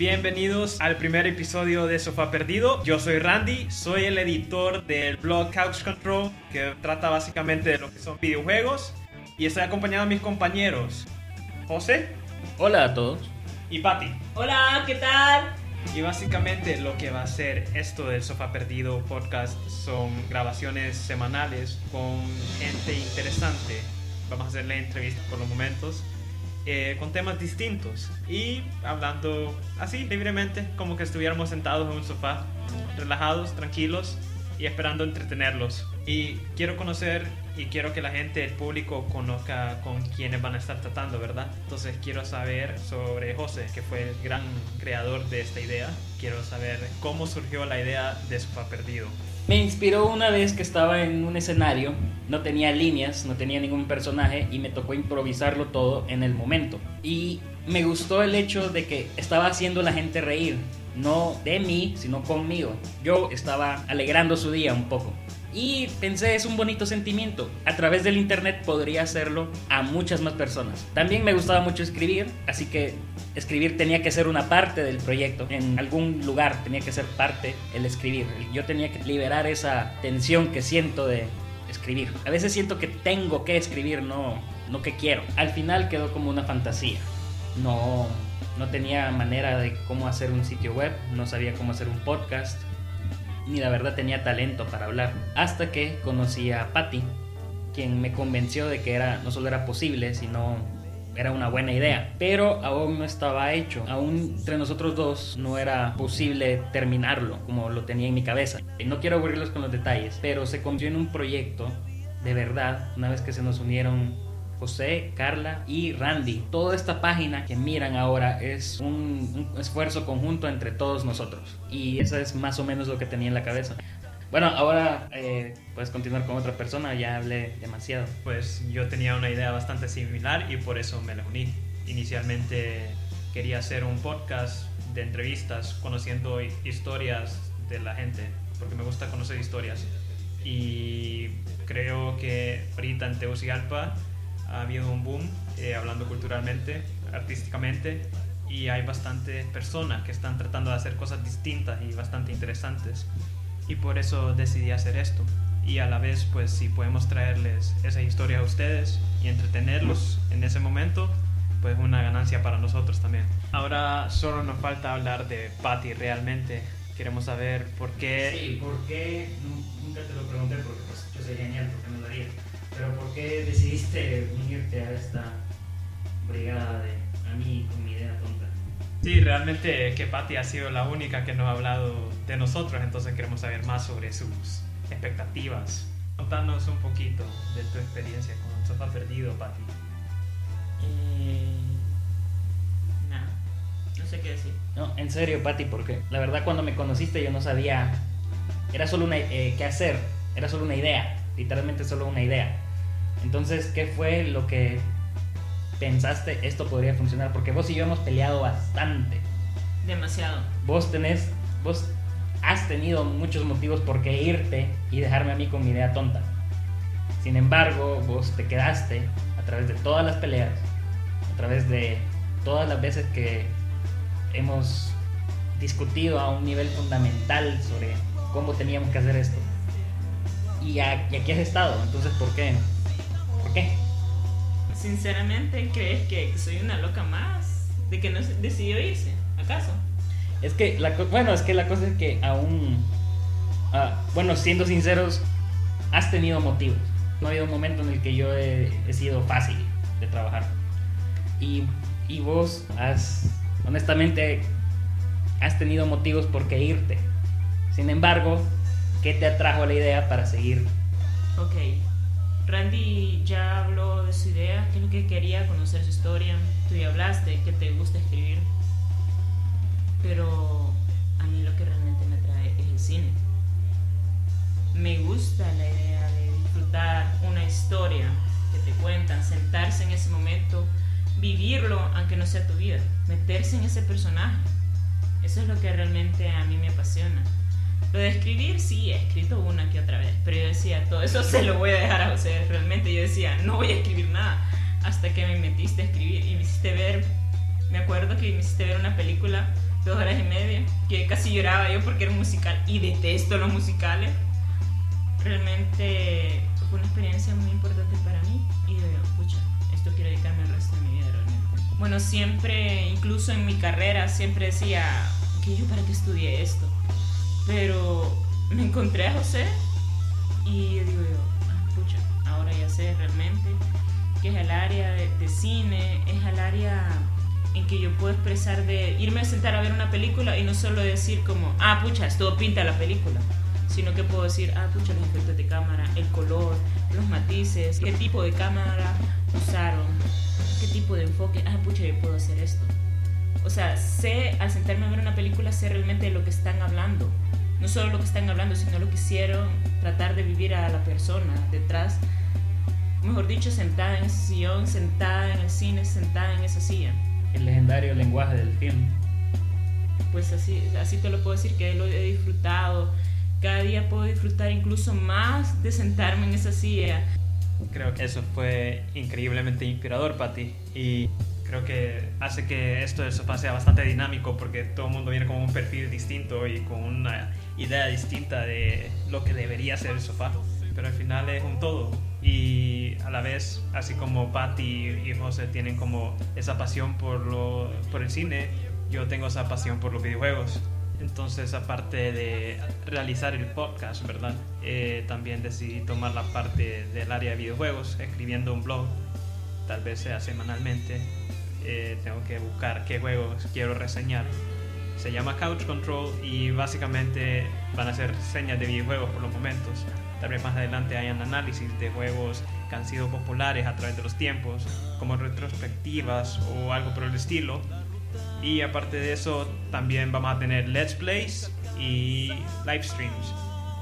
bienvenidos al primer episodio de Sofá Perdido. Yo soy Randy, soy el editor del blog Couch Control, que trata básicamente de lo que son videojuegos. Y estoy acompañado de mis compañeros, José. Hola a todos. Y Patti. Hola, ¿qué tal? Y básicamente lo que va a ser esto del Sofá Perdido podcast son grabaciones semanales con gente interesante. Vamos a hacerle entrevistas por los momentos eh, con temas distintos y hablando así libremente, como que estuviéramos sentados en un sofá, relajados, tranquilos y esperando entretenerlos. Y quiero conocer y quiero que la gente, el público, conozca con quiénes van a estar tratando, ¿verdad? Entonces quiero saber sobre José, que fue el gran creador de esta idea. Quiero saber cómo surgió la idea de Sofá Perdido. Me inspiró una vez que estaba en un escenario, no tenía líneas, no tenía ningún personaje y me tocó improvisarlo todo en el momento. Y me gustó el hecho de que estaba haciendo la gente reír, no de mí, sino conmigo. Yo estaba alegrando su día un poco. Y pensé, es un bonito sentimiento. A través del internet podría hacerlo a muchas más personas. También me gustaba mucho escribir, así que escribir tenía que ser una parte del proyecto. En algún lugar tenía que ser parte el escribir. Yo tenía que liberar esa tensión que siento de escribir. A veces siento que tengo que escribir, no, no que quiero. Al final quedó como una fantasía. No, no tenía manera de cómo hacer un sitio web, no sabía cómo hacer un podcast, ni la verdad tenía talento para hablar. Hasta que conocí a Patty, quien me convenció de que era, no solo era posible, sino era una buena idea, pero aún no estaba hecho. Aún entre nosotros dos no era posible terminarlo como lo tenía en mi cabeza. Y no quiero aburrirlos con los detalles, pero se convirtió en un proyecto de verdad una vez que se nos unieron José, Carla y Randy. Toda esta página que miran ahora es un, esfuerzo conjunto entre todos nosotros. Y eso es más o menos lo que tenía en la cabeza. Bueno, ahora eh, puedes continuar con otra persona, ya hablé demasiado. Pues yo tenía una idea bastante similar y por eso me la uní. Inicialmente quería hacer un podcast de entrevistas conociendo historias de la gente, porque me gusta conocer historias. Y creo que ahorita en Tegucigalpa ha habido un boom eh, hablando culturalmente, artísticamente, y hay bastantes personas que están tratando de hacer cosas distintas y bastante interesantes y por eso decidí hacer esto. Y a la vez, pues si podemos traerles esa historia a ustedes y entretenerlos en ese momento, pues una ganancia para nosotros también. Ahora solo nos falta hablar de Patty realmente. Queremos saber por qué... Sí, por qué, nunca te lo pregunté porque pues yo soy genial, porque me lo haría. Pero por qué decidiste unirte a esta brigada de a mí con mi idea tonta. Sí, realmente que Patty ha sido la única que nos ha hablado de nosotros, entonces queremos saber más sobre sus expectativas. Contanos un poquito de tu experiencia con Sofá Perdido, Patty. Eh, nada, no sé qué decir. No, en serio, Patty, porque la verdad cuando me conociste yo no sabía, era solo una, eh, qué hacer, era solo una idea, literalmente solo una idea. Entonces, ¿qué fue lo que pensaste esto podría funcionar? Porque vos y yo hemos peleado bastante. Demasiado. Vos tenés, vos has tenido muchos motivos por qué irte y dejarme a mí con mi idea tonta. Sin embargo, vos te quedaste a través de todas las peleas, a través de todas las veces que hemos discutido a un nivel fundamental sobre cómo teníamos que hacer esto. Y, aquí has estado, entonces ¿por qué? ¿Por qué? Sinceramente, ¿crees que soy una loca más? ¿De que no decidió irse? ¿Acaso? Es que, la, bueno, es que la cosa es que aún, uh, bueno, siendo sinceros, has tenido motivos. No ha habido un momento en el que yo he, he sido fácil de trabajar. Y, y, vos has, honestamente, has tenido motivos por qué irte. Sin embargo, ¿qué te atrajo la idea para seguir? Ok. Randy ya habló de su idea, que es lo que quería, conocer su historia. Tú ya hablaste, que te gusta escribir. Pero a mí lo que realmente me atrae es el cine. Me gusta la idea de disfrutar una historia que te cuentan, sentarse en ese momento, vivirlo aunque no sea tu vida, meterse en ese personaje. Eso es lo que realmente a mí me apasiona. Lo de escribir, sí, he escrito una que otra vez, pero yo decía, todo eso se lo voy a dejar a José. Realmente yo decía, no voy a escribir nada. Hasta que me metiste a escribir y me hiciste ver Me acuerdo que me hiciste ver una película dos horas y media, que casi lloraba yo porque era musical y detesto los musicales. Realmente fue una experiencia muy importante para mí y de, pucha, esto quiero dedicarme el resto de mi vida realmente. Bueno, siempre, incluso en mi carrera, siempre decía que yo para qué estudié esto. Pero me encontré a José y digo yo, ah, pucha, ahora ya sé realmente que es el área de, de cine, es el área en que yo puedo expresar de irme a sentar a ver una película y no solo decir como, ah, pucha, estuvo pinta la película, sino que puedo decir, ah, pucha, los efectos de cámara, el color, los matices, qué tipo de cámara usaron, qué tipo de enfoque, ah, pucha, yo puedo hacer esto. O sea, sé, al sentarme a ver una película, sé realmente de lo que están hablando. No solo lo que están hablando, sino lo que hicieron tratar de vivir a la persona detrás. Mejor dicho, sentada en ese sillón, sentada en el cine, sentada en esa silla el legendario lenguaje del film. Pues así, así te lo puedo decir, que lo he disfrutado. Cada día puedo disfrutar incluso más de sentarme en esa silla. Creo que eso fue increíblemente inspirador para ti y creo que hace que esto del sofá sea bastante dinámico porque todo el mundo viene con un perfil distinto y con una idea distinta de lo que debería ser el sofá. Pero al final es un todo y a la vez, así como Patty y José tienen como esa pasión por, lo, por el cine, yo tengo esa pasión por los videojuegos. Entonces, aparte de realizar el podcast, ¿verdad? Eh, también decidí tomar la parte del área de videojuegos, escribiendo un blog, tal vez sea semanalmente. Eh, tengo que buscar qué juegos quiero reseñar. Se llama Couch Control y básicamente van a ser reseñas de videojuegos por los momentos. Tal vez más adelante hayan análisis de juegos que han sido populares a través de los tiempos, como retrospectivas o algo por el estilo. Y aparte de eso, también vamos a tener Let's Plays y live streams.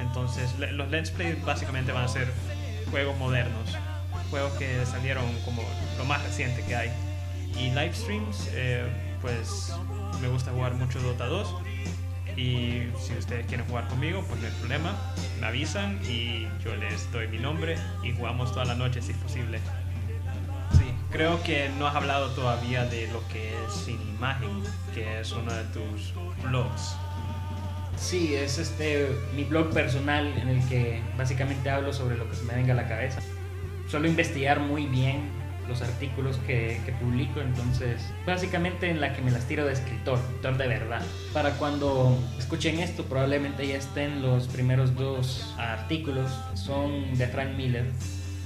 Entonces, los Let's Plays básicamente van a ser juegos modernos, juegos que salieron como lo más reciente que hay. Y live streams, eh, pues me gusta jugar mucho Dota 2 y si ustedes quieren jugar conmigo, pues no hay problema, me avisan y yo les doy mi nombre y jugamos toda la noche si es posible. Sí, creo que no has hablado todavía de lo que es Sin Imagen, que es uno de tus blogs. Sí, es este mi blog personal en el que básicamente hablo sobre lo que se me venga a la cabeza. Suelo investigar muy bien los artículos que, que, publico, entonces básicamente en la que me las tiro de escritor, escritor de verdad. Para cuando escuchen esto probablemente ya estén los primeros dos artículos, son de Frank Miller,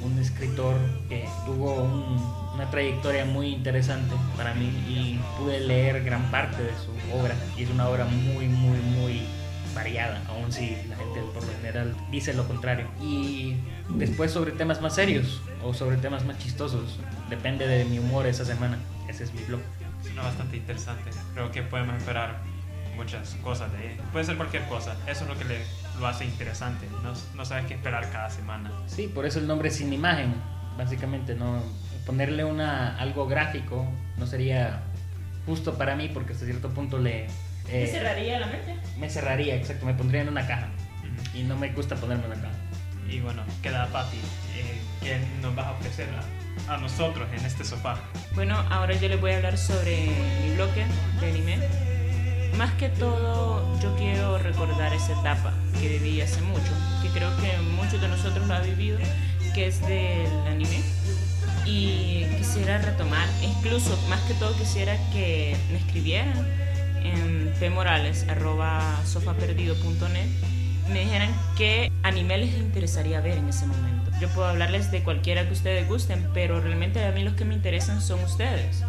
un escritor que tuvo una trayectoria muy interesante para mí y pude leer gran parte de su obra y es una obra muy muy muy variada, aun si la gente por lo general dice lo contrario. Y después sobre temas más serios o sobre temas más chistosos, depende de mi humor esa semana. Ese es mi blog. Suena bastante interesante. Creo que podemos esperar muchas cosas de él. Puede ser cualquier cosa. Eso es lo que le, lo hace interesante. No, no sabes qué esperar cada semana. Sí, por eso el nombre sin imagen. Básicamente, no ponerle una algo gráfico no sería justo para mí porque hasta cierto punto le ¿Me eh, cerraría la mente? Me cerraría, exacto, me pondría en una caja. Y no me gusta ponerme en una caja. Y bueno, queda Patti. Eh, ¿Qué nos vas a ofrecer a, nosotros en este sofá? Bueno, ahora yo les voy a hablar sobre mi bloque de anime. Más que todo, yo quiero recordar esa etapa que viví hace mucho, que creo que muchos de nosotros lo han vivido, que es del anime. Y quisiera retomar, incluso más que todo quisiera que me escribieran en pmorales.sofaperdido.net me dijeran qué anime les interesaría ver en ese momento. Yo puedo hablarles de cualquiera que ustedes gusten, pero realmente a mí los que me interesan son ustedes.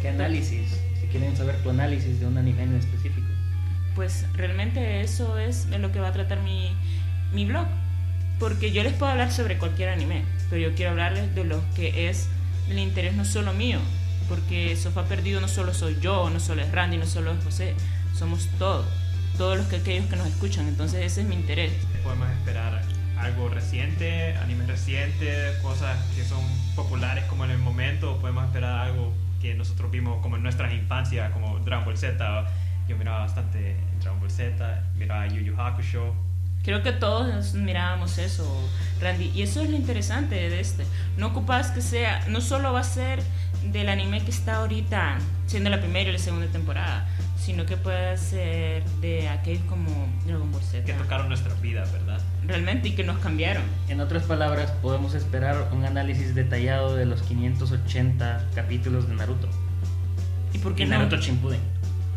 ¿Qué análisis? Si quieren saber tu análisis de un anime en específico. Pues realmente eso es de lo que va a tratar mi, mi blog. Porque yo les puedo hablar sobre cualquier anime, pero yo quiero hablarles de lo que es el interés no solo mío, porque Sofá Perdido no solo soy yo, no solo es Randy, no solo es José, somos todos, todos los que aquellos que nos escuchan, entonces ese es mi interés. Podemos esperar algo reciente, anime reciente, cosas que son populares como en el momento, o podemos esperar algo que nosotros vimos como en nuestras infancias, como Dragon Ball Z. Yo miraba bastante Dragon Ball Z, miraba Yu Yu Hakusho, Creo que todos mirábamos eso, Randy. Y eso es lo interesante de este. No ocupas que sea, no solo va a ser del anime que está ahorita siendo la primera y la segunda temporada, sino que puede ser de aquel como Dragon Ball Z. Que tocaron nuestra vida, ¿verdad? Realmente y que nos cambiaron. En otras palabras, podemos esperar un análisis detallado de los 580 capítulos de Naruto. ¿Y por qué Y no? Naruto Shippuden.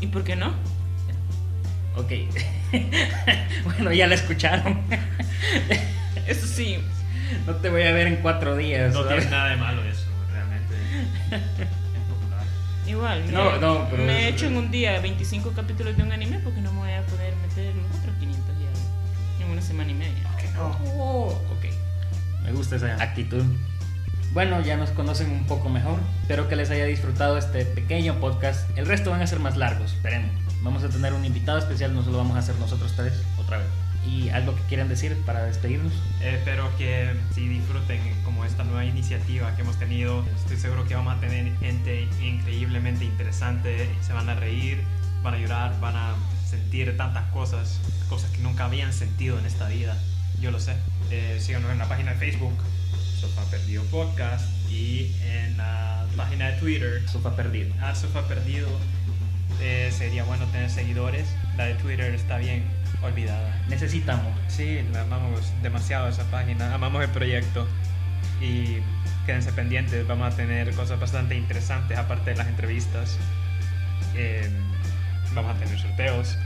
¿Y por qué no? Ok. bueno, ya la escucharon. Eso sí, No te voy a ver en cuatro días. No ¿sabes? tiene nada de malo eso, realmente. Igual. No, me- no, pero Me he hecho en un día 25 capítulos de un anime porque no me voy a poder meter los otros 500 ya en una semana y media. Oh, ok. Me gusta esa actitud. Bueno, ya nos conocen un poco mejor. Espero que les haya disfrutado este pequeño podcast. El resto van a ser más largos, esperemos. Vamos a tener un invitado especial, no solo vamos a hacer nosotros tres otra vez. ¿Y algo que quieran decir para despedirnos? Eh, espero que sí disfruten como esta nueva iniciativa que hemos tenido. Estoy seguro que vamos a tener gente increíblemente interesante. Se van a reír, van a llorar, van a sentir tantas cosas, cosas que nunca habían sentido en esta vida. Yo lo sé. Eh, síganos en la página de Facebook, Sofá Perdido Podcast, y en la página de Twitter, Sofá perdido. Ah, Sofá Perdido. Eh, sería bueno tener seguidores. La de Twitter está bien olvidada. Necesitamos. Sí, la amamos demasiado esa página, amamos el proyecto y quédense pendientes, vamos a tener cosas bastante interesantes aparte de las entrevistas. Eh, vamos a tener sorteos,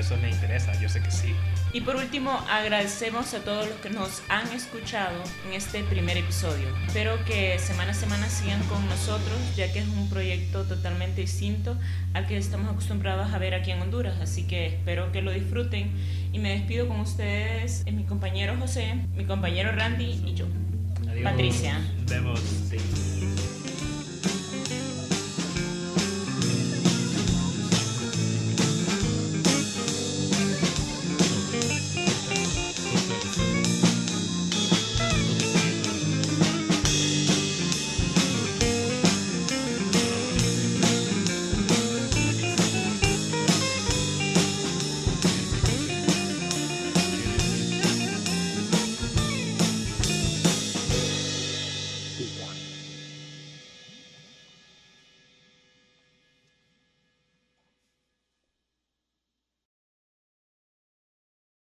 eso les interesa, yo sé que sí. Y por último, agradecemos a todos los que nos han escuchado en este primer episodio. Espero que semana a semana sigan con nosotros, ya que es un proyecto totalmente distinto al que estamos acostumbrados a ver aquí en Honduras. Así que espero que lo disfruten. Y me despido con ustedes, mi compañero José, mi compañero Randy y yo. Adiós. Patricia. Nos vemos.